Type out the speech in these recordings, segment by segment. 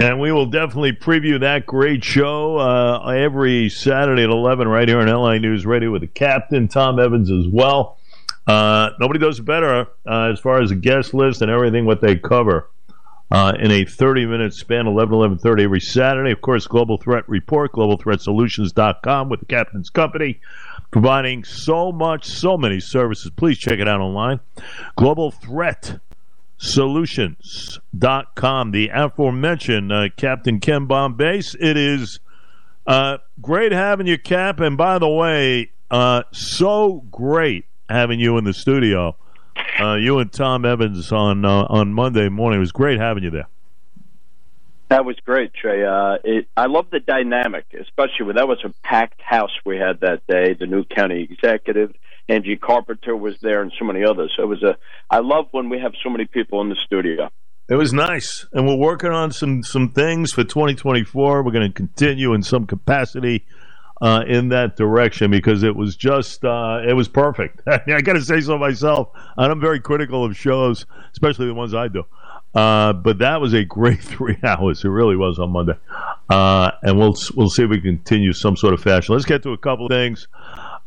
And we will definitely preview that great show uh, every Saturday at 11 right here on LI News Radio with the captain, Tom Evans, as well. Uh, nobody does better uh, as far as the guest list and everything what they cover uh, in a 30 minute span, 11 11:30 every Saturday. Of course, Global Threat Report, globalthreatsolutions.com with the captain's company, providing so much, so many services. Please check it out online. Global Threat solutions.com. The aforementioned uh, Captain Ken Bombase. It is uh, great having you, Cap. And by the way, uh, so great having you in the studio. Uh, you and Tom Evans on uh, on Monday morning. It was great having you there. That was great, Trey. Uh, it, I love the dynamic, especially when that was a packed house we had that day. The new county executive, Angie Carpenter was there, and so many others. So it was a. I love when we have so many people in the studio. It was nice, and we're working on some some things for 2024. We're going to continue in some capacity uh, in that direction because it was just uh, it was perfect. I got to say so myself. and I'm very critical of shows, especially the ones I do. Uh, but that was a great three hours. It really was on Monday, uh, and we'll we'll see if we continue some sort of fashion. Let's get to a couple of things.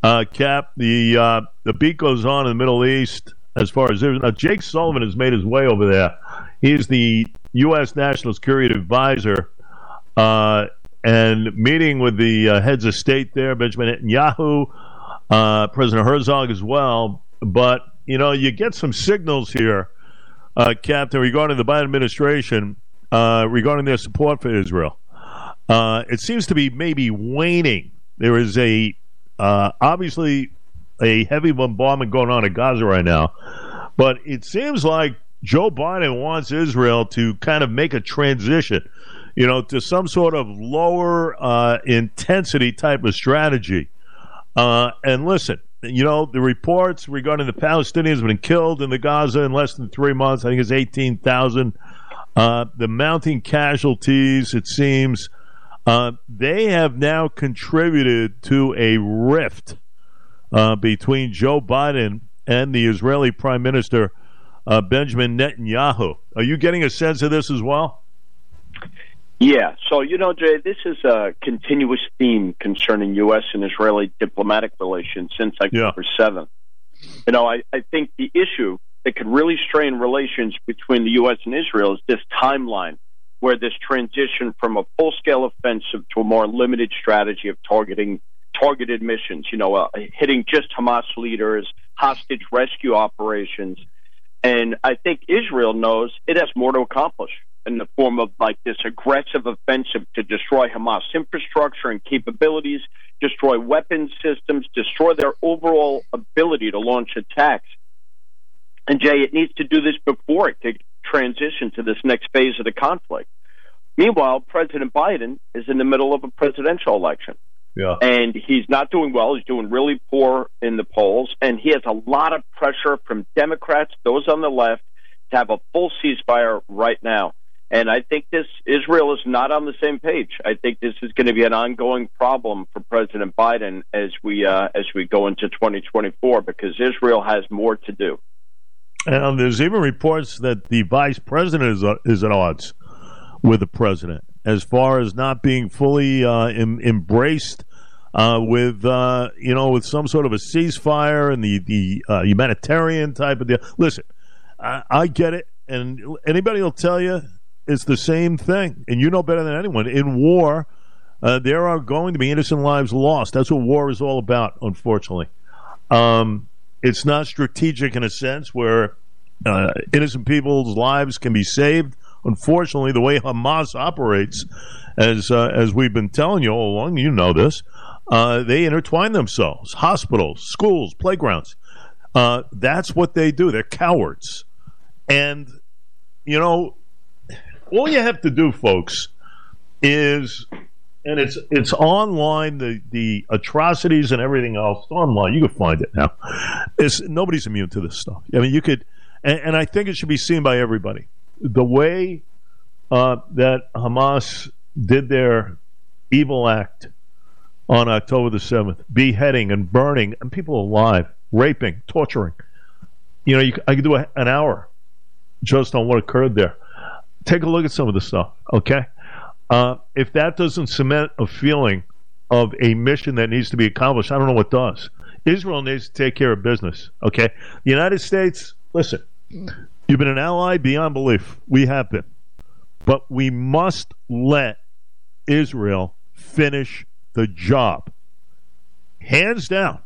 Uh, Cap, the uh, the beat goes on in the Middle East as far as now. Jake Sullivan has made his way over there. He's the U.S. National Security Advisor, uh, and meeting with the uh, heads of state there, Benjamin Netanyahu, uh, President Herzog as well. But you know, you get some signals here, uh, Captain, regarding the Biden administration regarding their support for Israel. it seems to be maybe waning. There is a uh, obviously, a heavy bombardment going on in Gaza right now, but it seems like Joe Biden wants Israel to kind of make a transition, you know, to some sort of lower uh, intensity type of strategy. Uh, and listen, you know, the reports regarding the Palestinians have been killed in the Gaza in less than three months. I think it's 18,000. Uh, the mounting casualties, it seems, uh, they have now contributed to a rift uh, between Joe Biden and the Israeli Prime Minister uh, Benjamin Netanyahu. Are you getting a sense of this as well? Yeah. So, you know, Jay, this is a continuous theme concerning U.S. and Israeli diplomatic relations since October yeah. 7th. You know, I, I think the issue that could really strain relations between the U.S. and Israel is this timeline where this transition from a full scale offensive to a more limited strategy of targeting targeted missions, you know, uh, hitting just Hamas leaders, hostage rescue operations. And I think Israel knows it has more to accomplish in the form of like this aggressive offensive to destroy Hamas infrastructure and capabilities, destroy weapons systems, destroy their overall ability to launch attacks. And Jay, it needs to do this before it transition to this next phase of the conflict. Meanwhile, President Biden is in the middle of a presidential election. Yeah. And he's not doing well. He's doing really poor in the polls. And he has a lot of pressure from Democrats, those on the left, to have a full ceasefire right now. And I think this Israel is not on the same page. I think this is going to be an ongoing problem for President Biden as we uh, as we go into 2024 because Israel has more to do. And there's even reports that the vice president is, uh, is at odds with the president as far as not being fully uh, em- embraced uh, with uh, you know with some sort of a ceasefire and the the uh, humanitarian type of deal. Listen, I, I get it, and anybody will tell you it's the same thing, and you know better than anyone. In war, uh, there are going to be innocent lives lost. That's what war is all about. Unfortunately, um, it's not strategic in a sense where uh, innocent people's lives can be saved unfortunately, the way Hamas operates, as uh, as we've been telling you all along, you know this, uh, they intertwine themselves. Hospitals, schools, playgrounds. Uh, that's what they do. They're cowards, and you know, all you have to do, folks, is and it's it's online. The the atrocities and everything else online. You can find it now. It's nobody's immune to this stuff. I mean, you could, and, and I think it should be seen by everybody the way uh, that Hamas did their evil act on October the 7th, beheading and burning and people alive, raping, torturing. You know, you, I could do a, an hour just on what occurred there. Take a look at some of the stuff, okay? Uh, if that doesn't cement a feeling of a mission that needs to be accomplished, I don't know what does. Israel needs to take care of business. Okay, the United States. Listen, you've been an ally beyond belief. We have been, but we must let Israel finish the job. Hands down,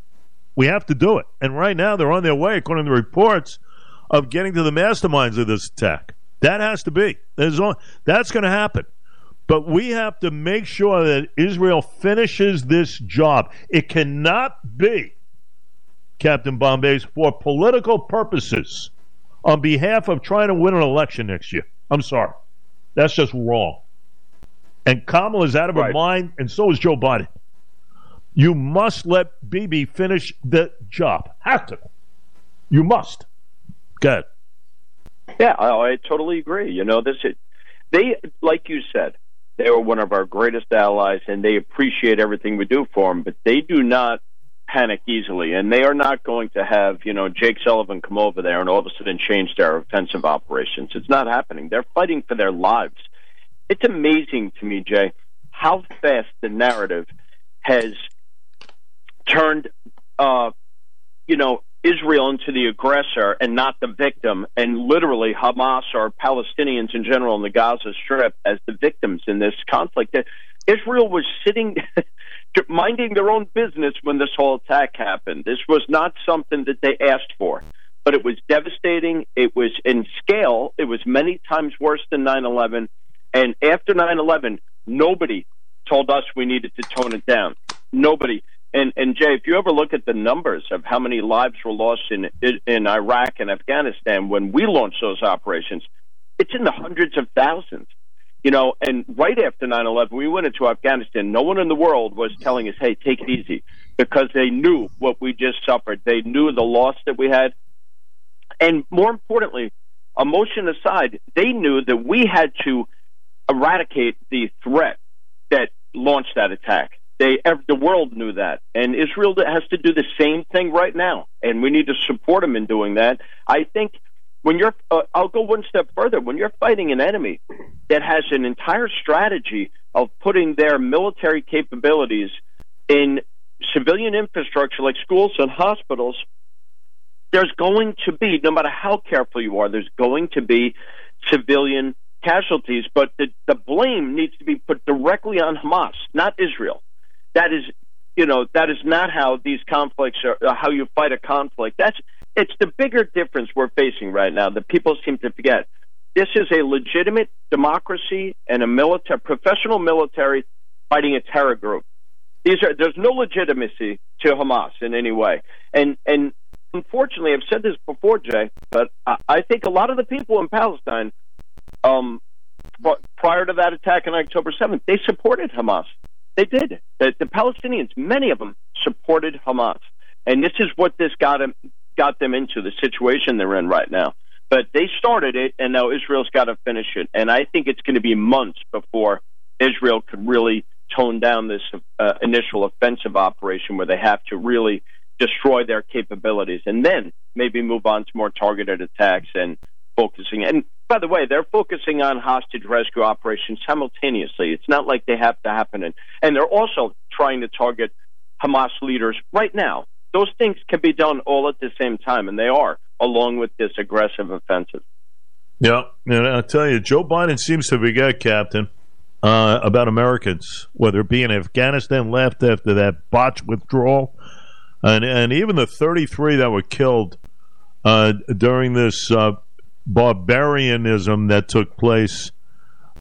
we have to do it. And right now, they're on their way, according to the reports, of getting to the masterminds of this attack. That has to be. There's that's going to happen. But we have to make sure that Israel finishes this job. It cannot be, Captain Bombase, for political purposes on behalf of trying to win an election next year. I'm sorry. That's just wrong. And Kamala is out of right. her mind, and so is Joe Biden. You must let Bibi finish the job. Have to. You must. Good. Yeah, I, I totally agree. You know, this they like you said, they were one of our greatest allies, and they appreciate everything we do for them. But they do not panic easily, and they are not going to have you know Jake Sullivan come over there and all of a sudden change their offensive operations. It's not happening. They're fighting for their lives. It's amazing to me, Jay, how fast the narrative has turned, uh, you know, Israel into the aggressor and not the victim, and literally Hamas or Palestinians in general in the Gaza Strip as the victims in this conflict. Israel was sitting, minding their own business when this whole attack happened. This was not something that they asked for, but it was devastating. It was in scale, it was many times worse than 9 11. And after 9 11, nobody told us we needed to tone it down. Nobody. And and Jay, if you ever look at the numbers of how many lives were lost in in Iraq and Afghanistan when we launched those operations, it's in the hundreds of thousands. You know, and right after 9/11, we went into Afghanistan. No one in the world was telling us, "Hey, take it easy," because they knew what we just suffered. They knew the loss that we had, and more importantly, emotion aside, they knew that we had to eradicate the threat that launched that attack. They, the world knew that, and Israel has to do the same thing right now, and we need to support them in doing that. I think when you're, uh, I'll go one step further. When you're fighting an enemy that has an entire strategy of putting their military capabilities in civilian infrastructure like schools and hospitals, there's going to be, no matter how careful you are, there's going to be civilian casualties, but the, the blame needs to be put directly on Hamas, not Israel. That is, you know, that is not how these conflicts are. Uh, how you fight a conflict. That's it's the bigger difference we're facing right now that people seem to forget. This is a legitimate democracy and a military, professional military fighting a terror group. These are there's no legitimacy to Hamas in any way, and and unfortunately, I've said this before, Jay, but I think a lot of the people in Palestine, um, prior to that attack on October 7th, they supported Hamas. They did. The, the Palestinians, many of them, supported Hamas, and this is what this got them got them into the situation they're in right now. But they started it, and now Israel's got to finish it. And I think it's going to be months before Israel could really tone down this uh, initial offensive operation, where they have to really destroy their capabilities, and then maybe move on to more targeted attacks and focusing. And by the way, they're focusing on hostage rescue operations simultaneously. It's not like they have to happen. And, and they're also trying to target Hamas leaders right now. Those things can be done all at the same time, and they are, along with this aggressive offensive. Yeah, and I'll tell you, Joe Biden seems to forget, Captain, uh, about Americans, whether it be in Afghanistan left after that botched withdrawal, and and even the 33 that were killed uh, during this uh, barbarianism that took place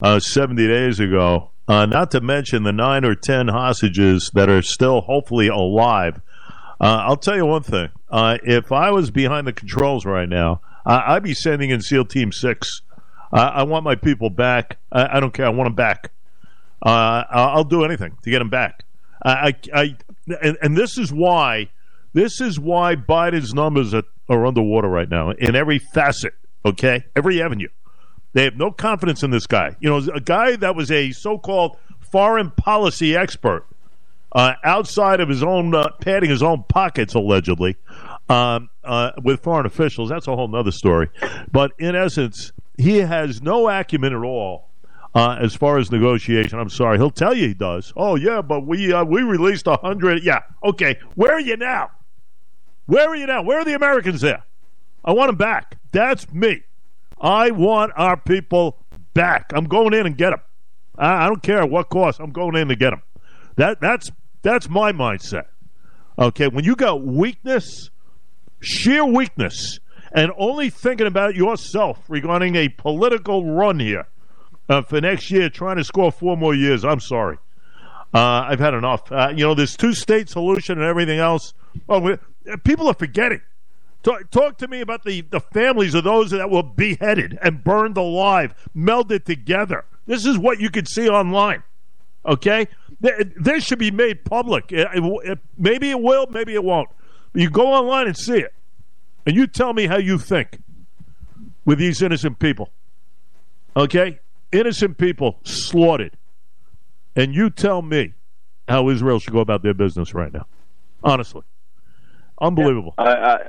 uh, 70 days ago, uh, not to mention the nine or 10 hostages that are still hopefully alive. Uh, I'll tell you one thing. Uh, if I was behind the controls right now, I- would be sending in SEAL Team 6. I want my people back. I, I don't care. I want them back. Uh, I'll do anything to get them back. I, I, and, and this is why this is why Biden's numbers are, are underwater right now in every facet Okay, every avenue. They have no confidence in this guy. You know, a guy that was a so-called foreign policy expert, uh, outside of his own uh, padding his own pockets, allegedly, um, uh, with foreign officials. That's a whole other story. But in essence, he has no acumen at all uh, as far as negotiation. I'm sorry, he'll tell you he does. Oh yeah, but we uh, we released a hundred. Yeah, okay. Where are you now? Where are you now? Where are the Americans there? I want them back. That's me. I want our people back. I'm going in and get them. I, I don't care what cost. I'm going in to get them. That that's that's my mindset. Okay, when you got weakness, sheer weakness, and only thinking about yourself regarding a political run here uh, for next year, trying to score four more years. I'm sorry. Uh, I've had enough. Uh, you know, this two state solution and everything else. Oh, people are forgetting. Talk, talk, to me about the, the families of those that were beheaded and burned alive, melded together. This is what you could see online. Okay? This should be made public. It, it, maybe it will, maybe it won't. You go online and see it. And you tell me how you think with these innocent people. Okay? innocent people slaughtered. And you tell me how Israel should go about their business right now. Honestly. Unbelievable. Yeah, I, I,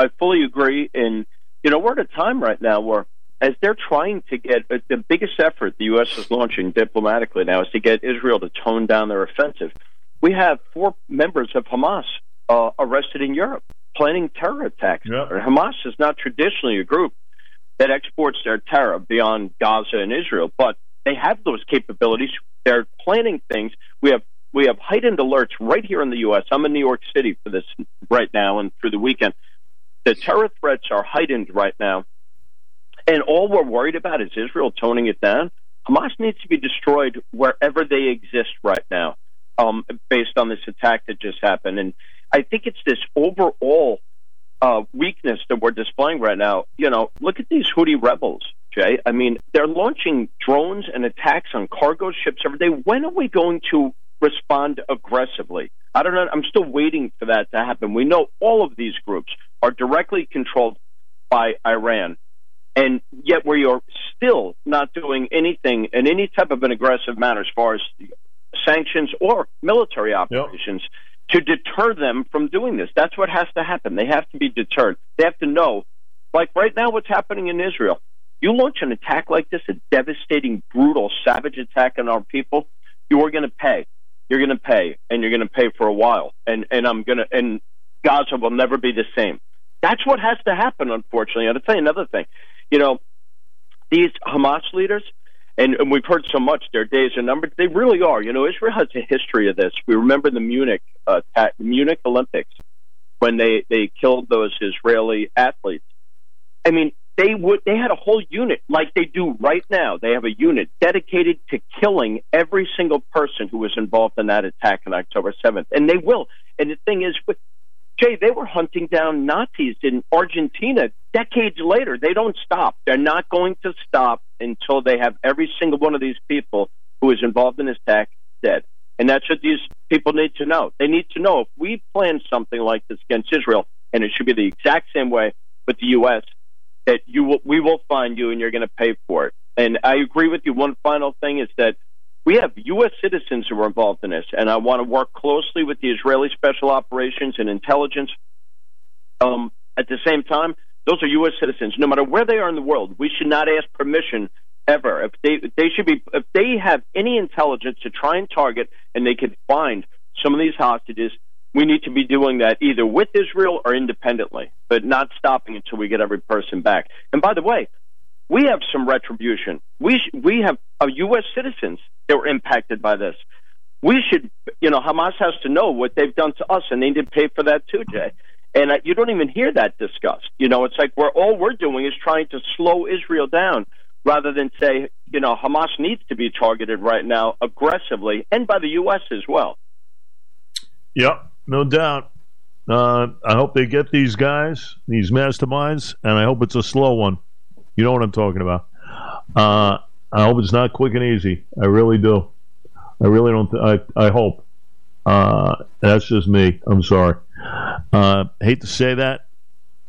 I fully agree. And, you know, we're at a time right now where, as they're trying to get uh, the biggest effort the U.S. is launching diplomatically now is to get Israel to tone down their offensive. We have four members of Hamas uh, arrested in Europe planning terror attacks. Yep. Hamas is not traditionally a group that exports their terror beyond Gaza and Israel, but they have those capabilities. They're planning things. We have we have heightened alerts right here in the U.S. I'm in New York City for this right now and through the weekend. The terror threats are heightened right now, and all we're worried about is Israel toning it down. Hamas needs to be destroyed wherever they exist right now, um, based on this attack that just happened. And I think it's this overall uh, weakness that we're displaying right now. You know, look at these Houthi rebels, Jay. I mean, they're launching drones and attacks on cargo ships every day. When are we going to respond aggressively? I don't know. I'm still waiting for that to happen. We know all of these groups are directly controlled by Iran. And yet we are still not doing anything in any type of an aggressive manner as far as sanctions or military operations. Yep to deter them from doing this. That's what has to happen. They have to be deterred. They have to know, like right now, what's happening in Israel. You launch an attack like this, a devastating, brutal, savage attack on our people, you are going to pay. You're going to pay, and you're going to pay for a while. And and I'm going to and Gaza will never be the same. That's what has to happen, unfortunately. And I'll tell you another thing. You know, these Hamas leaders, and, and we've heard so much their days are numbered. They really are. You know, Israel has a history of this. We remember the Munich uh, at Munich Olympics when they they killed those Israeli athletes. I mean, they would they had a whole unit like they do right now. They have a unit dedicated to killing every single person who was involved in that attack on October 7th. And they will. And the thing is with Jay, they were hunting down Nazis in Argentina decades later. They don't stop. They're not going to stop until they have every single one of these people who is involved in this attack dead. And that's what these people need to know. They need to know if we plan something like this against Israel, and it should be the exact same way with the U.S., that you will, we will find you and you're going to pay for it. And I agree with you. One final thing is that we have U.S. citizens who are involved in this, and I want to work closely with the Israeli Special Operations and Intelligence. Um, at the same time, those are U.S. citizens. No matter where they are in the world, we should not ask permission ever. If they they should be if they have any intelligence to try and target and they can find some of these hostages, we need to be doing that either with Israel or independently, but not stopping until we get every person back. And by the way, we have some retribution. We sh- we have uh, U.S. citizens that were impacted by this. We should, you know, Hamas has to know what they've done to us, and they need to pay for that too, Jay. And uh, you don't even hear that discussed. You know, it's like we're all we're doing is trying to slow Israel down rather than say, you know, Hamas needs to be targeted right now aggressively and by the U.S. as well. Yep, no doubt. Uh, I hope they get these guys, these masterminds, and I hope it's a slow one. You know what I'm talking about. Uh, I hope it's not quick and easy. I really do. I really don't. Th- I I hope. Uh, that's just me. I'm sorry. Uh, hate to say that.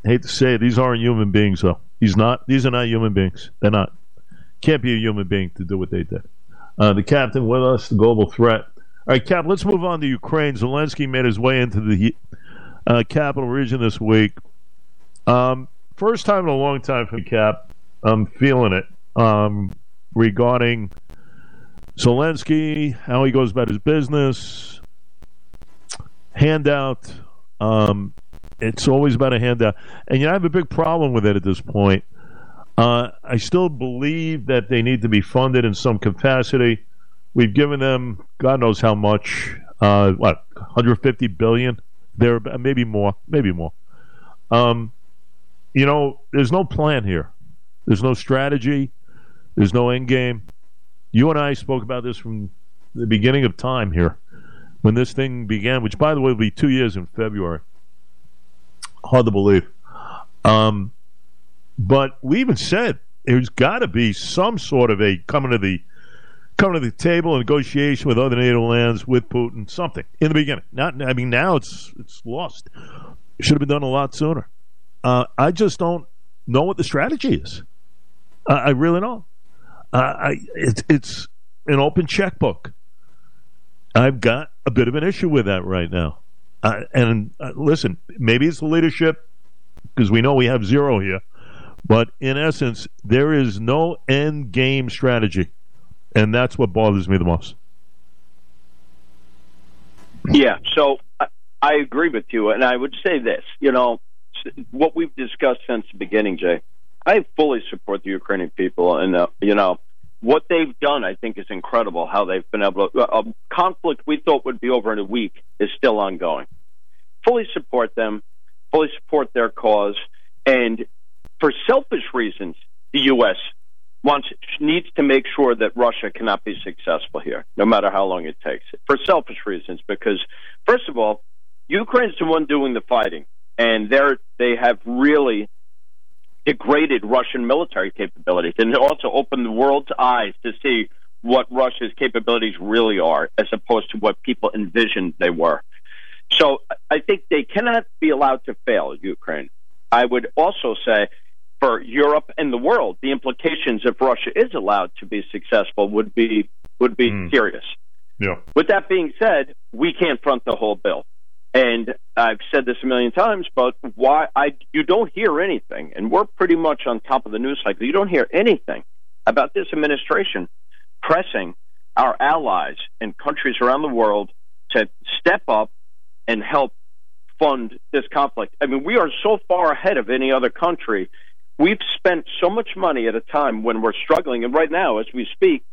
Hate to say it. these aren't human beings though. These not. These are not human beings. They're not. Can't be a human being to do what they did. Uh, the captain with us. The global threat. All right, Cap. Let's move on to Ukraine. Zelensky made his way into the uh, capital region this week. Um, first time in a long time for Cap I'm feeling it um, regarding Zelensky, how he goes about his business, handout. Um, it's always about a handout, and you know, I have a big problem with it at this point. Uh, I still believe that they need to be funded in some capacity. We've given them God knows how much. Uh, what 150 billion? There, maybe more, maybe more. Um, you know, there's no plan here. There's no strategy. There's no end game. You and I spoke about this from the beginning of time here when this thing began, which, by the way, will be two years in February. Hard to believe. Um, but we even said there's got to be some sort of a coming to the coming to the table, negotiation with other NATO lands with Putin, something in the beginning. Not, I mean, now it's it's lost. It should have been done a lot sooner. Uh, I just don't know what the strategy is. Uh, I really don't. Uh, I it's it's an open checkbook. I've got a bit of an issue with that right now. Uh, and listen, maybe it's the leadership because we know we have zero here. But in essence, there is no end game strategy. And that's what bothers me the most. Yeah, so I agree with you. And I would say this you know, what we've discussed since the beginning, Jay, I fully support the Ukrainian people. And, uh, you know, what they've done, I think, is incredible. How they've been able to. A conflict we thought would be over in a week is still ongoing. Fully support them, fully support their cause. And for selfish reasons, the U.S. wants needs to make sure that Russia cannot be successful here, no matter how long it takes. For selfish reasons, because first of all, Ukraine's the one doing the fighting, and they're they have really degraded Russian military capabilities, and also opened the world's eyes to see what Russia's capabilities really are, as opposed to what people envisioned they were. So I think they cannot be allowed to fail, Ukraine. I would also say for Europe and the world, the implications if Russia is allowed to be successful would be would be mm. serious. Yeah. With that being said, we can't front the whole bill. And I've said this a million times, but why I you don't hear anything, and we're pretty much on top of the news cycle. You don't hear anything about this administration pressing our allies and countries around the world to step up and help fund this conflict. I mean, we are so far ahead of any other country We've spent so much money at a time when we're struggling, and right now, as we speak,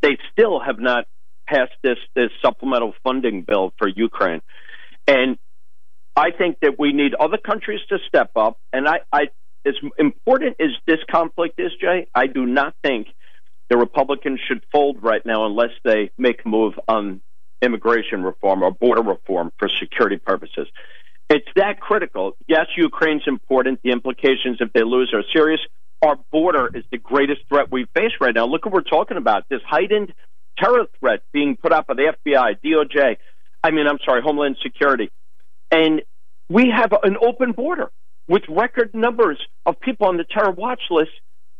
they still have not passed this this supplemental funding bill for Ukraine. And I think that we need other countries to step up. And I, I as important as this conflict is, Jay, I do not think the Republicans should fold right now unless they make a move on immigration reform or border reform for security purposes. It's that critical. Yes, Ukraine's important. The implications if they lose are serious. Our border is the greatest threat we face right now. Look what we're talking about this heightened terror threat being put up by the FBI, DOJ. I mean, I'm sorry, Homeland Security. And we have an open border with record numbers of people on the terror watch list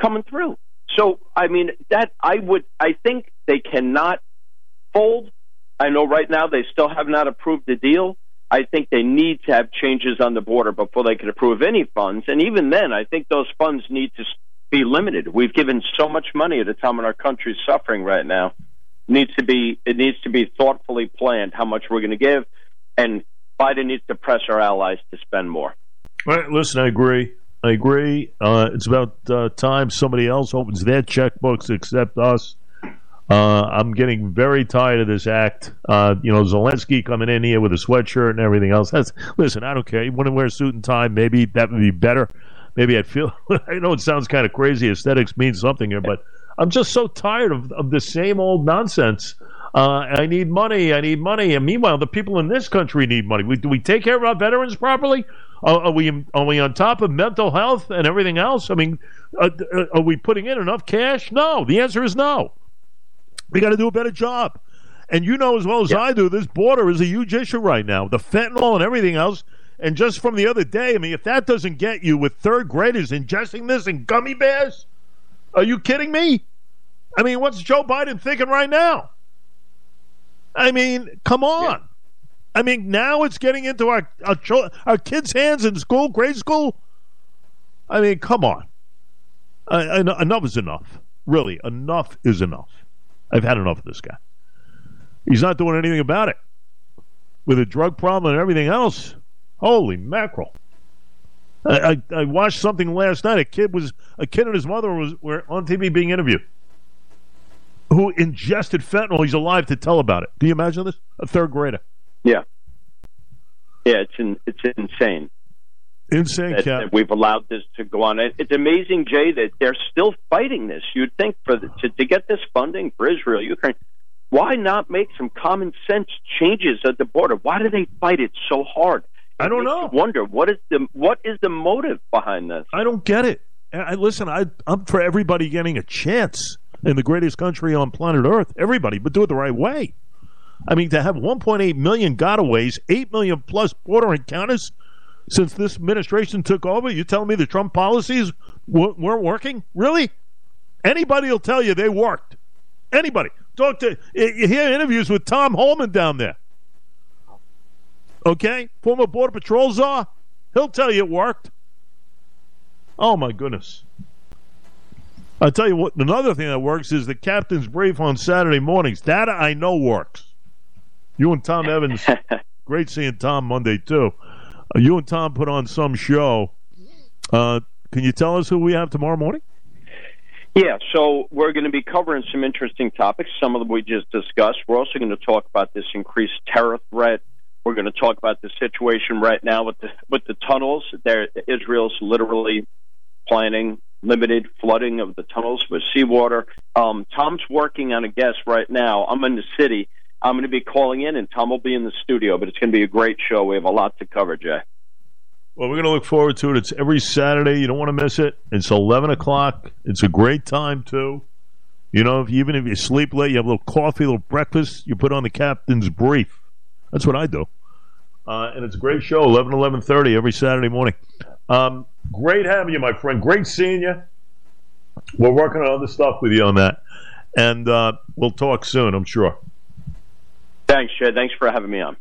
coming through. So, I mean, that I would, I think they cannot fold. I know right now they still have not approved the deal. I think they need to have changes on the border before they can approve any funds. And even then, I think those funds need to be limited. We've given so much money at a time when our country's suffering right now. It needs to be it needs to be thoughtfully planned how much we're going to give, and Biden needs to press our allies to spend more. All right, listen, I agree. I agree. Uh, it's about uh, time somebody else opens their checkbooks except us. Uh, I'm getting very tired of this act. Uh, you know, Zelensky coming in here with a sweatshirt and everything else. That's listen. I don't care. You want to wear a suit and tie? Maybe that would be better. Maybe I'd feel. I know it sounds kind of crazy. Aesthetics means something here, but I'm just so tired of, of the same old nonsense. Uh, I need money. I need money. And meanwhile, the people in this country need money. We, do we take care of our veterans properly? Are, are, we are we on top of mental health and everything else? I mean, uh, uh, are we putting in enough cash? No. The answer is no. We got to do a better job. And you know as well as yeah. I do, this border is a huge issue right now. The fentanyl and everything else. And just from the other day, I mean, if that doesn't get you with third graders ingesting this in gummy bears, are you kidding me? I mean, what's Joe Biden thinking right now? I mean, come on. Yeah. I mean, now it's getting into our, our our kids' hands in school, grade school. I mean, come on. enough is enough. Really, enough is enough. I've had enough of this guy. He's not doing anything about it. With a drug problem and everything else. Holy mackerel. I, I, I, watched something last night. A kid was a kid and his mother was were on TV being interviewed. Who ingested fentanyl? He's alive to tell about it. Do you imagine this? A third grader. Yeah. Yeah, it's in, it's insane. Insane, that, That we've allowed this to go on. It's amazing, Jay, that they're still fighting this. You'd think for the, to, to get this funding for Israel, Ukraine, why not make some common sense changes at the border? Why do they fight it so hard? I don't know. Wonder what is the what is the motive behind this? I don't get it. I listen. I, I'm for everybody getting a chance in the greatest country on planet Earth. Everybody, but do it the right way. I mean, to have 1.8 million gotaways, 8 million plus border encounters since this administration took over, you telling me the Trump policies w- weren't working? Really? Anybody will tell you they worked. Anybody. Talk to you hear interviews with Tom Homan down there. Okay, former Border Patrol czar, he'll tell you it worked. Oh my goodness! I tell you what, another thing that works is the captain's brief on Saturday mornings. That I know works. You and Tom Evans, great seeing Tom Monday too. You and Tom put on some show. Uh, can you tell us who we have tomorrow morning? Yeah, so we're going to be covering some interesting topics. Some of them we just discussed. We're also going to talk about this increased terror threat. We're going to talk about the situation right now with the with the tunnels. There, Israel's literally planning limited flooding of the tunnels with seawater. Um, Tom's working on a guest right now. I'm in the city. I'm going to be calling in, and Tom will be in the studio. But it's going to be a great show. We have a lot to cover, Jay. Well, we're going to look forward to it. It's every Saturday. You don't want to miss it. It's 11 o'clock. It's a great time, too. You know, if you, even if you sleep late, you have a little coffee, a little breakfast, you put on the captain's brief. That's what I do. Uh, and it's a great show, 11, 11.30 every Saturday morning. Um, great having you, my friend. Great seeing you. We're working on other stuff with you on that. And uh, we'll talk soon, I'm sure. Thanks, Jed. Thanks for having me on.